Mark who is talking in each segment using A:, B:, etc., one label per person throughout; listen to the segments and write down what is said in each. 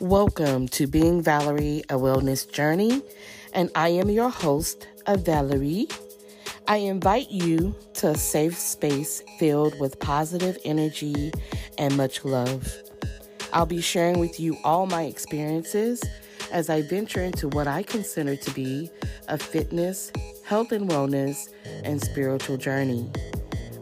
A: Welcome to Being Valerie, a wellness journey, and I am your host, Valerie. I invite you to a safe space filled with positive energy and much love. I'll be sharing with you all my experiences as I venture into what I consider to be a fitness, health and wellness, and spiritual journey.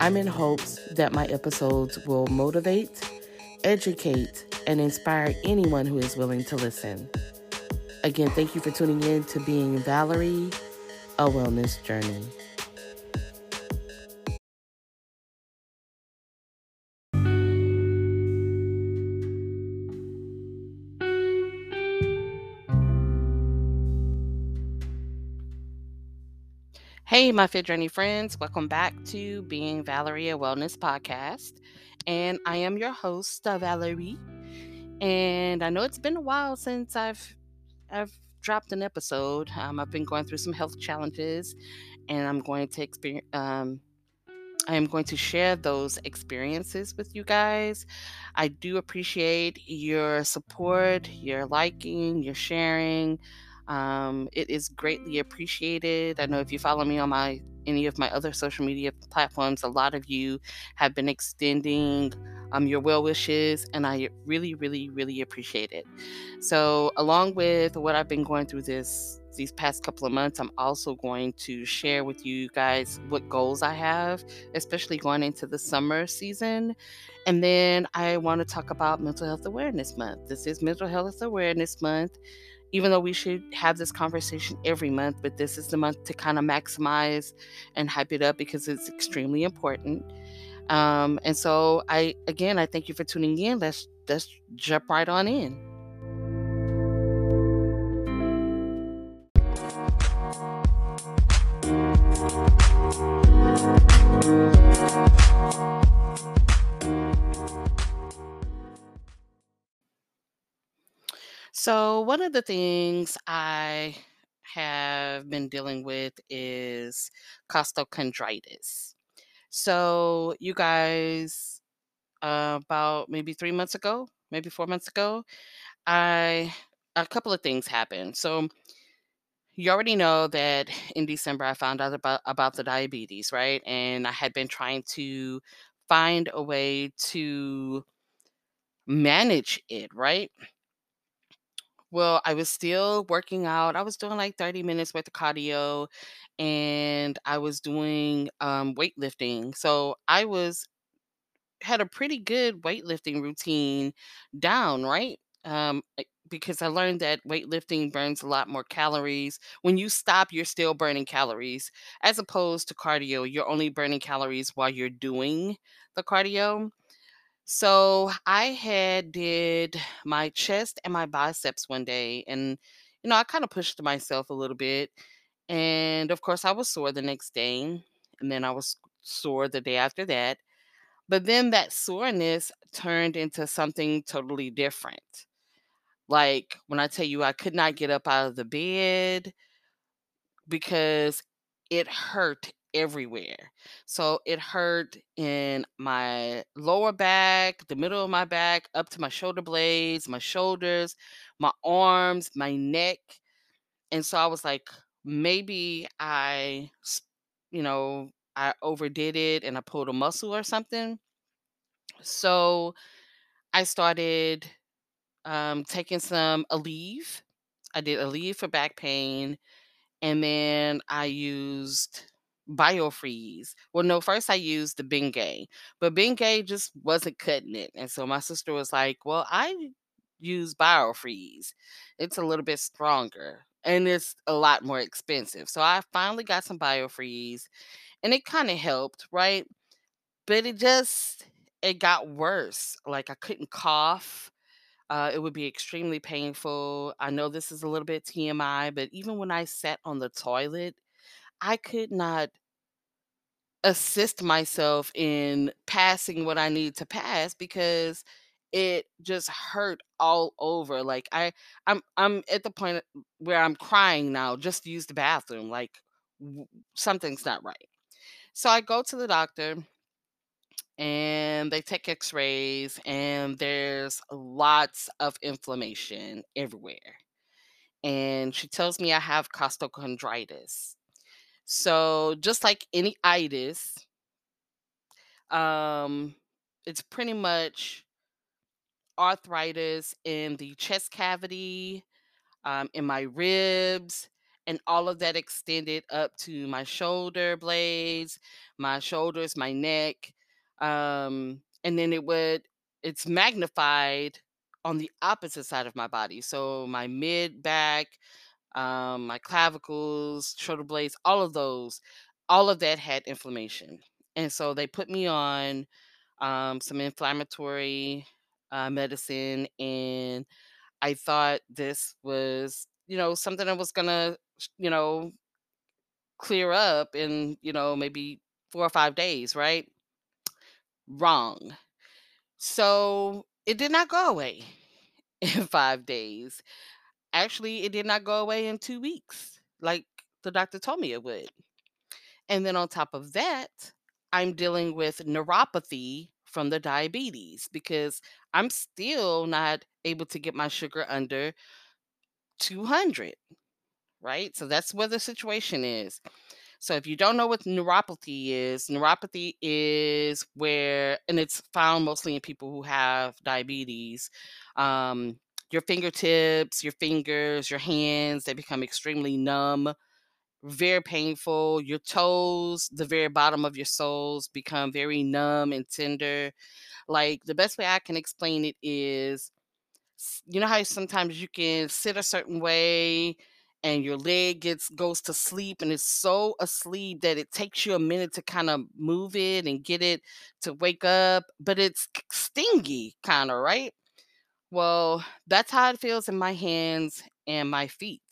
A: I'm in hopes that my episodes will motivate, educate, and inspire anyone who is willing to listen. Again, thank you for tuning in to Being Valerie, a wellness journey. Hey, my Fit Journey friends, welcome back to Being Valerie, a Wellness Podcast. And I am your host, uh, Valerie. And I know it's been a while since I've I've dropped an episode. Um, I've been going through some health challenges, and I'm going to experience. Um, I am going to share those experiences with you guys. I do appreciate your support, your liking, your sharing. Um, it is greatly appreciated. I know if you follow me on my any of my other social media platforms, a lot of you have been extending um, your well wishes, and I really, really, really appreciate it. So, along with what I've been going through this these past couple of months, I'm also going to share with you guys what goals I have, especially going into the summer season. And then I want to talk about Mental Health Awareness Month. This is Mental Health Awareness Month even though we should have this conversation every month, but this is the month to kind of maximize and hype it up because it's extremely important. Um, and so I again I thank you for tuning in. Let's let's jump right on in. So, one of the things I have been dealing with is costochondritis. So, you guys, uh, about maybe three months ago, maybe four months ago, I a couple of things happened. So, you already know that in December I found out about about the diabetes, right? And I had been trying to find a way to manage it, right? Well, I was still working out. I was doing like 30 minutes worth of cardio and I was doing um, weightlifting. So I was had a pretty good weightlifting routine down, right? Um, I- because I learned that weightlifting burns a lot more calories. When you stop, you're still burning calories, as opposed to cardio, you're only burning calories while you're doing the cardio. So I had did my chest and my biceps one day, and you know I kind of pushed myself a little bit, and of course I was sore the next day, and then I was sore the day after that. But then that soreness turned into something totally different. Like when I tell you I could not get up out of the bed because it hurt everywhere. So it hurt in my lower back, the middle of my back, up to my shoulder blades, my shoulders, my arms, my neck. And so I was like, maybe I, you know, I overdid it and I pulled a muscle or something. So I started um, taking some Aleve. I did Aleve for back pain and then I used Biofreeze. Well, no, first I used the Bengay, but Bengay just wasn't cutting it. And so my sister was like, Well, I use Biofreeze. It's a little bit stronger and it's a lot more expensive. So I finally got some Biofreeze and it kind of helped, right? But it just, it got worse. Like I couldn't cough. Uh, it would be extremely painful. I know this is a little bit TMI, but even when I sat on the toilet, I could not assist myself in passing what I need to pass because it just hurt all over. Like I, I'm, I'm at the point where I'm crying now just use the bathroom. Like something's not right. So I go to the doctor and they take x-rays and there's lots of inflammation everywhere. And she tells me I have costochondritis. So just like any itis, um, it's pretty much arthritis in the chest cavity, um, in my ribs, and all of that extended up to my shoulder blades, my shoulders, my neck. Um, and then it would, it's magnified on the opposite side of my body. So my mid back, um, my clavicles, shoulder blades, all of those, all of that had inflammation. And so they put me on um, some inflammatory uh, medicine, and I thought this was, you know, something that was gonna, you know, clear up in, you know, maybe four or five days, right? Wrong. So it did not go away in five days. Actually, it did not go away in two weeks, like the doctor told me it would. And then on top of that, I'm dealing with neuropathy from the diabetes because I'm still not able to get my sugar under 200, right? So that's where the situation is. So if you don't know what neuropathy is, neuropathy is where, and it's found mostly in people who have diabetes. Um, your fingertips, your fingers, your hands, they become extremely numb very painful. Your toes, the very bottom of your soles become very numb and tender. Like the best way I can explain it is you know how sometimes you can sit a certain way and your leg gets goes to sleep and it's so asleep that it takes you a minute to kind of move it and get it to wake up, but it's stingy kind of, right? Well, that's how it feels in my hands and my feet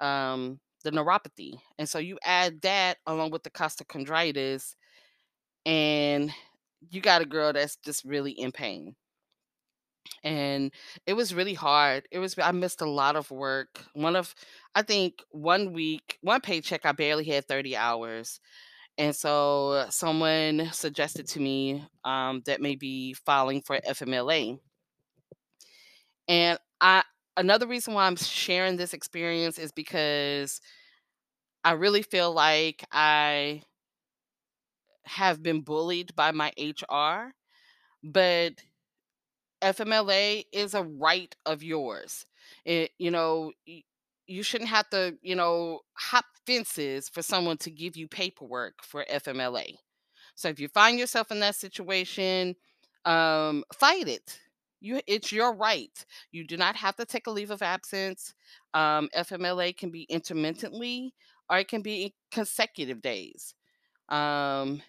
A: um, the neuropathy. And so you add that along with the costochondritis, and you got a girl that's just really in pain. And it was really hard. It was, I missed a lot of work. One of, I think one week, one paycheck, I barely had 30 hours. And so someone suggested to me um, that maybe filing for FMLA. And I, another reason why I'm sharing this experience is because I really feel like I have been bullied by my HR, but FMLA is a right of yours. It, you know, you shouldn't have to, you know, hop fences for someone to give you paperwork for FMLA. So if you find yourself in that situation, um, fight it. You, it's your right. You do not have to take a leave of absence. Um, FMLA can be intermittently, or it can be consecutive days. Um,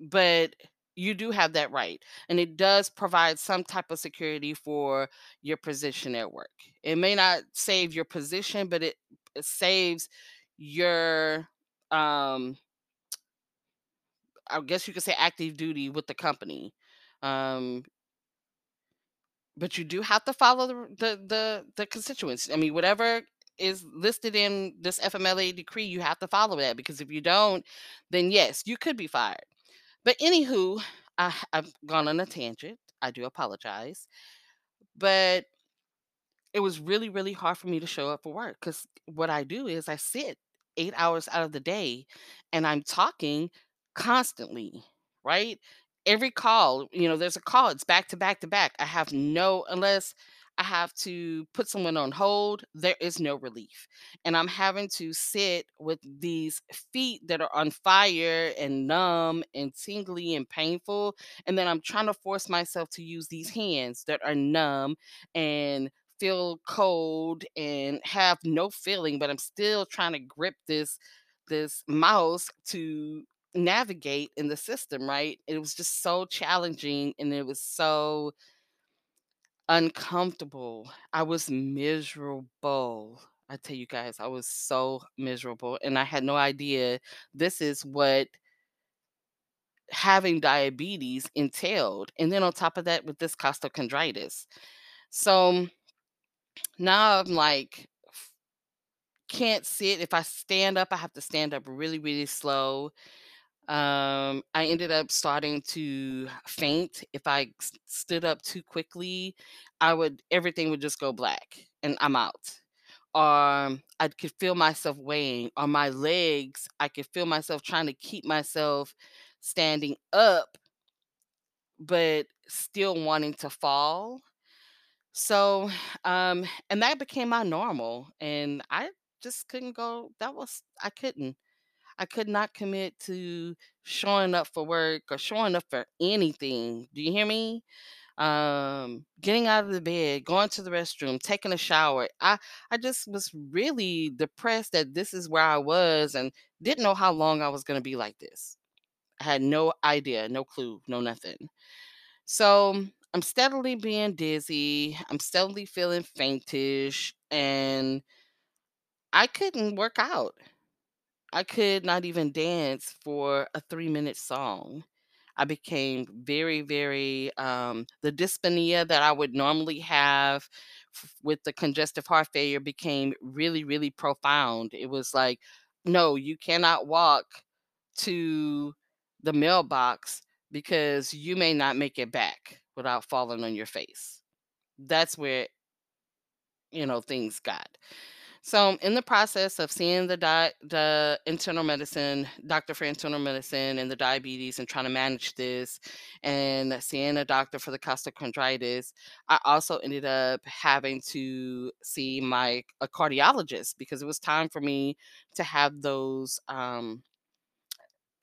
A: but you do have that right, and it does provide some type of security for your position at work. It may not save your position, but it, it saves your um I guess you could say active duty with the company. Um, but you do have to follow the the the, the constituents. I mean, whatever is listed in this FMLA decree, you have to follow that because if you don't, then yes, you could be fired. But anywho, I, I've gone on a tangent. I do apologize, but it was really, really hard for me to show up for work because what I do is I sit eight hours out of the day and I'm talking constantly, right? Every call, you know, there's a call, it's back to back to back. I have no, unless I have to put someone on hold, there is no relief. And I'm having to sit with these feet that are on fire and numb and tingly and painful. And then I'm trying to force myself to use these hands that are numb and feel cold and have no feeling, but I'm still trying to grip this this mouse to navigate in the system, right? It was just so challenging and it was so uncomfortable. I was miserable. I tell you guys, I was so miserable and I had no idea this is what having diabetes entailed. And then on top of that with this costochondritis. So now I'm like can't sit. If I stand up, I have to stand up really, really slow. Um, I ended up starting to faint. If I stood up too quickly, I would everything would just go black and I'm out. Or I could feel myself weighing on my legs. I could feel myself trying to keep myself standing up, but still wanting to fall. So, um, and that became my normal. And I just couldn't go. That was, I couldn't. I could not commit to showing up for work or showing up for anything. Do you hear me? Um, getting out of the bed, going to the restroom, taking a shower. I I just was really depressed that this is where I was and didn't know how long I was going to be like this. I had no idea, no clue, no nothing. So, I'm steadily being dizzy. I'm steadily feeling faintish and I couldn't work out. I could not even dance for a 3-minute song. I became very, very, um the dyspnea that I would normally have f with the congestive heart failure became really, really profound. It was like, "No, you cannot walk to the mailbox because you may not make it back without falling on your face." That's where, you know, things got. So, in the process of seeing the di- the internal medicine doctor for internal medicine and the diabetes and trying to manage this, and seeing a doctor for the costochondritis, I also ended up having to see my a cardiologist because it was time for me to have those um,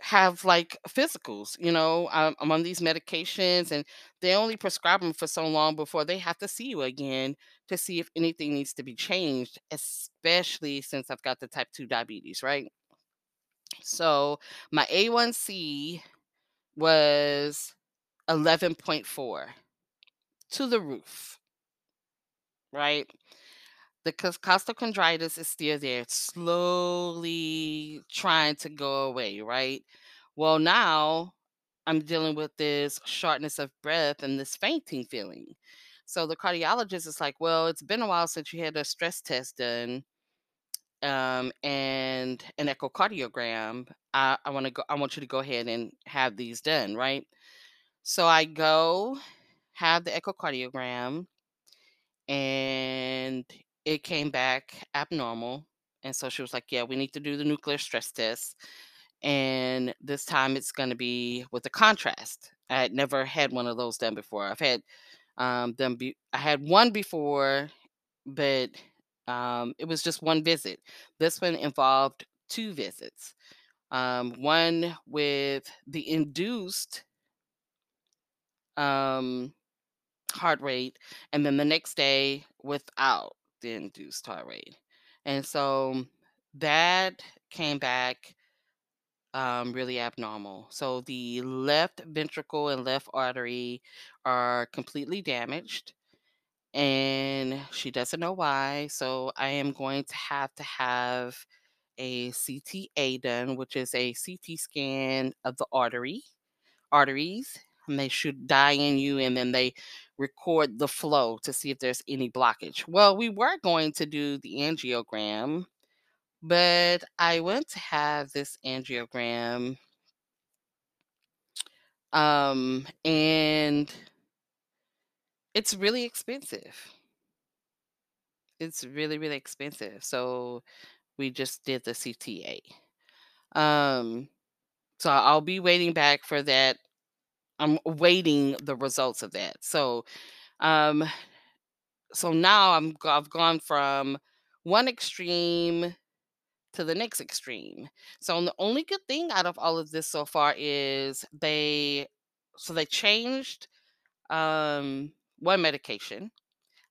A: have like physicals. You know, I'm, I'm on these medications and they only prescribe them for so long before they have to see you again to see if anything needs to be changed, especially since I've got the type 2 diabetes, right? So my A1C was 11.4 to the roof, right? The cos- costochondritis is still there, slowly trying to go away, right? Well, now I'm dealing with this shortness of breath and this fainting feeling. So the cardiologist is like, "Well, it's been a while since you had a stress test done, um, and an echocardiogram. I, I want to go. I want you to go ahead and have these done, right?" So I go have the echocardiogram, and it came back abnormal. And so she was like, "Yeah, we need to do the nuclear stress test." and this time it's going to be with a contrast. I had never had one of those done before. I've had um, them. Be- I had one before, but um, it was just one visit. This one involved two visits. Um, one with the induced um, heart rate, and then the next day without the induced rate. And so that came back um, really abnormal. So the left ventricle and left artery are completely damaged, and she doesn't know why. So I am going to have to have a CTA done, which is a CT scan of the artery arteries. And they should dye in you, and then they record the flow to see if there's any blockage. Well, we were going to do the angiogram, but I went to have this angiogram Um, and it's really expensive. It's really, really expensive. So we just did the CTA. Um, so I'll be waiting back for that. I'm waiting the results of that. So, um, so now I'm I've gone from one extreme to the next extreme. So the only good thing out of all of this so far is they so they changed um one medication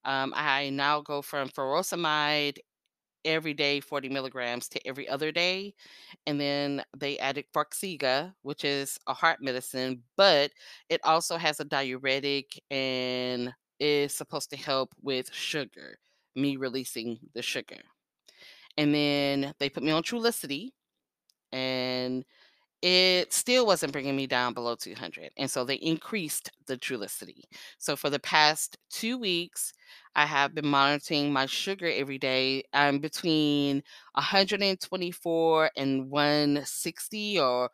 A: Um, I now go from furosemide every day, 40 milligrams, to every other day. And then they added Farxiga, which is a heart medicine, but it also has a diuretic and is supposed to help with sugar, me releasing the sugar. And then they put me on Trulicity, and it still wasn't bringing me down below 200. And so they increased the Trulicity. So for the past two weeks, I have been monitoring my sugar every day. I'm between 124 and 160 or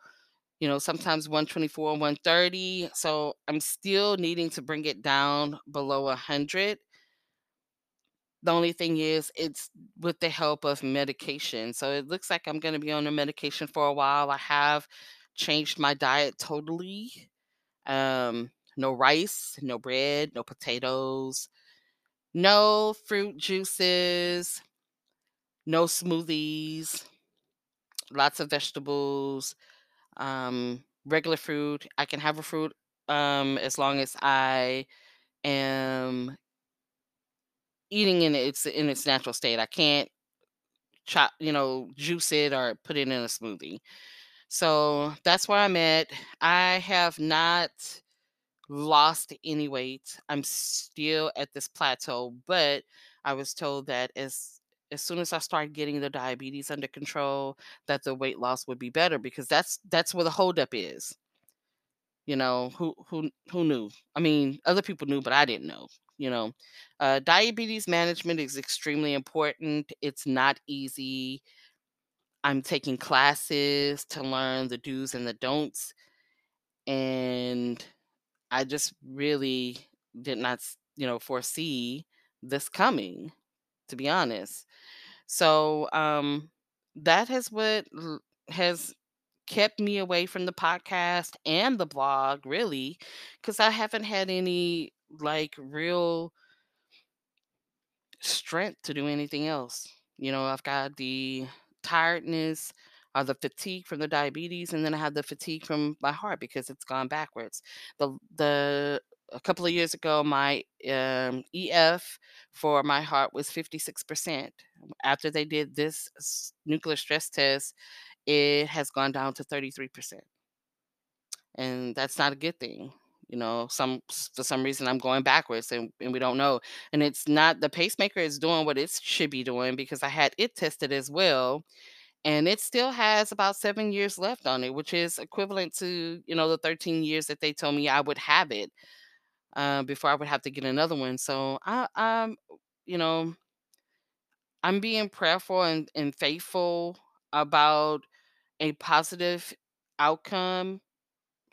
A: you know, sometimes 124, and 130. So I'm still needing to bring it down below 100. The only thing is, it's with the help of medication. So it looks like I'm going to be on the medication for a while. I have changed my diet totally. Um, no rice, no bread, no potatoes, no fruit juices, no smoothies, lots of vegetables, um, regular fruit. I can have a fruit um, as long as I am eating in its in its natural state. I can't chop, you know, juice it or put it in a smoothie. So that's where I'm at. I have not lost any weight. I'm still at this plateau, but I was told that as as soon as I start getting the diabetes under control, that the weight loss would be better because that's that's where the holdup is. You know, who who who knew? I mean, other people knew, but I didn't know. You know, uh, diabetes management is extremely important. It's not easy. I'm taking classes to learn the do's and the don'ts, and I just really did not, you know, foresee this coming. To be honest, so um, that has what has kept me away from the podcast and the blog, really, because I haven't had any like real strength to do anything else. You know, I've got the tiredness or the fatigue from the diabetes, and then I have the fatigue from my heart because it's gone backwards. The the a couple of years ago, my um, EF for my heart was 56%. After they did this nuclear stress test, it has gone down to 33%. And that's not a good thing. You know, some for some reason I'm going backwards and, and we don't know. And it's not the pacemaker is doing what it should be doing because I had it tested as well. And it still has about seven years left on it, which is equivalent to, you know, the 13 years that they told me I would have it uh, before I would have to get another one. So I, I'm, you know, I'm being prayerful and, and faithful about a positive outcome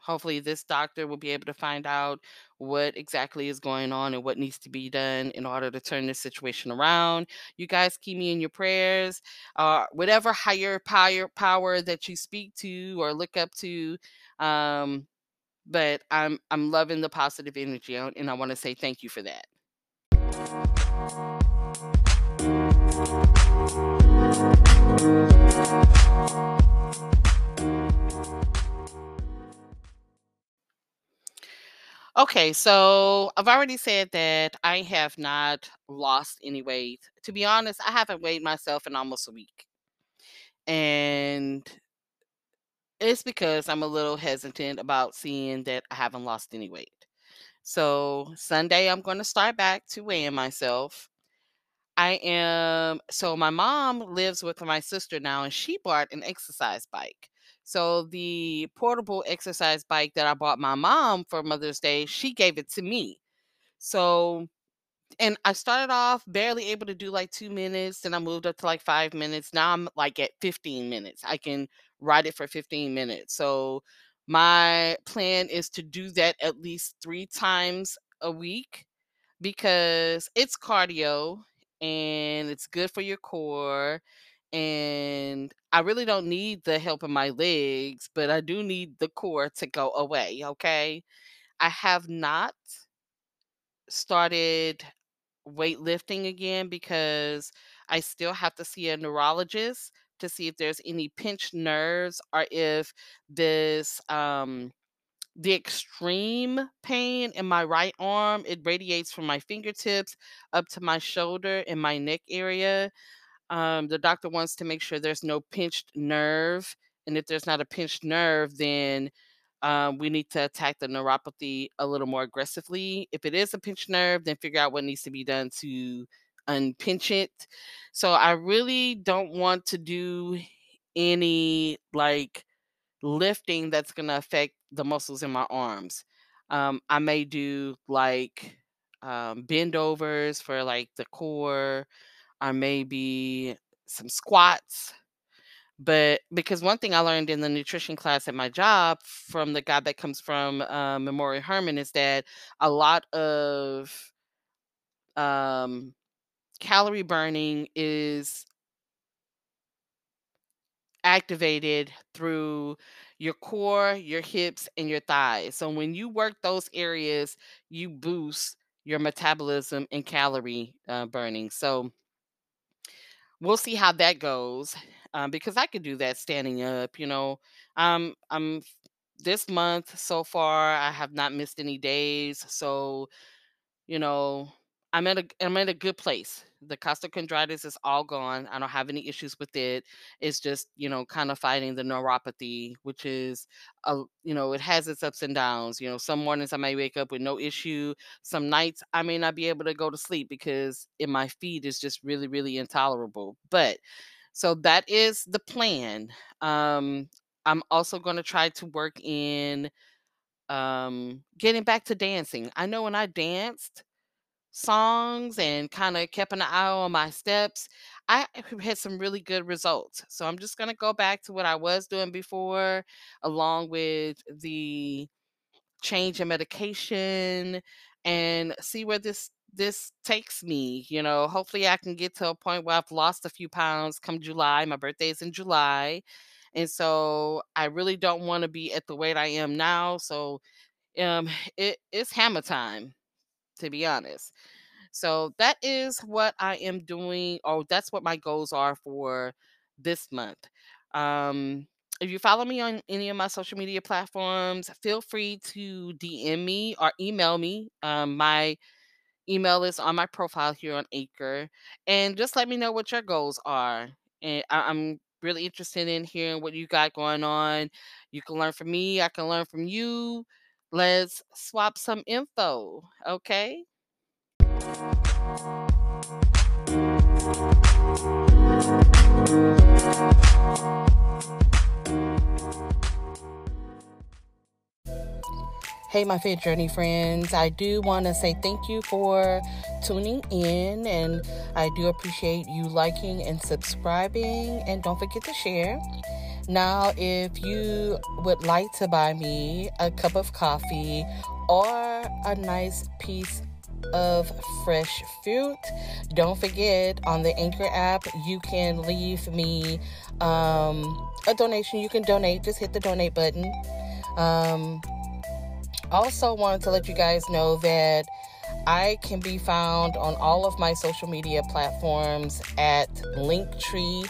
A: hopefully this doctor will be able to find out what exactly is going on and what needs to be done in order to turn this situation around. You guys keep me in your prayers uh, whatever higher power power that you speak to or look up to um, but i'm i'm loving the positive energy and i want to say thank you for that okay so i've already said that i have not lost any weight to be honest i haven't weighed myself in almost a week and It's because I'm a little hesitant about seeing that I haven't lost any weight. So Sunday, I'm going to start back to weighing myself. I am, so my mom lives with my sister now, and she bought an exercise bike. So the portable exercise bike that I bought my mom for Mother's Day, she gave it to me. So and I started off barely able to do like 2 minutes, then I moved up to like 5 minutes. Now I'm like at 15 minutes. I can ride it for 15 minutes. So my plan is to do that at least 3 times a week because it's cardio and it's good for your core and I really don't need the help of my legs, but I do need the core to go away, okay? I have not started weightlifting again because I still have to see a neurologist to see if there's any pinched nerves or if this um the extreme pain in my right arm it radiates from my fingertips up to my shoulder and my neck area um, the doctor wants to make sure there's no pinched nerve. And if there's not a pinched nerve, then um, we need to attack the neuropathy a little more aggressively. If it is a pinched nerve, then figure out what needs to be done to unpinch it. So I really don't want to do any like lifting that's going to affect the muscles in my arms. Um, I may do like um, bend overs for like the core or maybe some squats, but because one thing I learned in the nutrition class at my job from the guy that comes from uh, Memorial Hermann is that a lot of um, calorie burning is activated through your core, your hips, and your thighs. So when you work those areas, you boost your metabolism and calorie uh, burning. So we'll see how that goes um, because I could do that standing up. You know, um, I'm this month so far. I have not missed any days, so you know, I'm at a I'm at a good place. The costochondritis is all gone. I don't have any issues with it. It's just, you know, kind of fighting the neuropathy, which is a you know, it has its ups and downs. You know, some mornings I may wake up with no issue. Some nights I may not be able to go to sleep because in my feet is just really, really intolerable. But so that is the plan. Um, I'm also going to try to work in um getting back to dancing. I know when I danced songs and kind of kept an eye on my steps, I had some really good results. So I'm just going to go back to what I was doing before, along with the change in medication and see where this this takes me you know hopefully i can get to a point where i've lost a few pounds come july my birthday is in july and so i really don't want to be at the weight i am now so um it, it's hammer time to be honest so that is what I am doing, or that's what my goals are for this month. Um, if you follow me on any of my social media platforms, feel free to DM me or email me. Um, my email is on my profile here on Anchor, and just let me know what your goals are. And I- I'm really interested in hearing what you got going on. You can learn from me, I can learn from you. Let's swap some info, okay? Hey, my Fit Journey friends. I do want to say thank you for tuning in, and I do appreciate you liking and subscribing. And don't forget to share. Now, if you would like to buy me a cup of coffee or a nice piece of fresh fruit. Don't forget on the Anchor app, you can leave me um, a donation. You can donate, just hit the donate button. Um, also, wanted to let you guys know that I can be found on all of my social media platforms at Linktree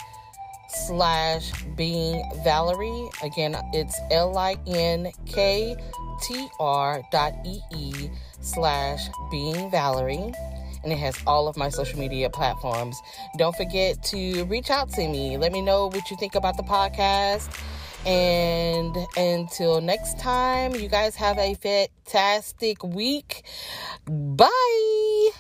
A: slash being Valerie. Again, it's L I N K T R dot E E slash being Valerie. And it has all of my social media platforms. Don't forget to reach out to me. Let me know what you think about the podcast. And until next time, you guys have a fantastic week. Bye.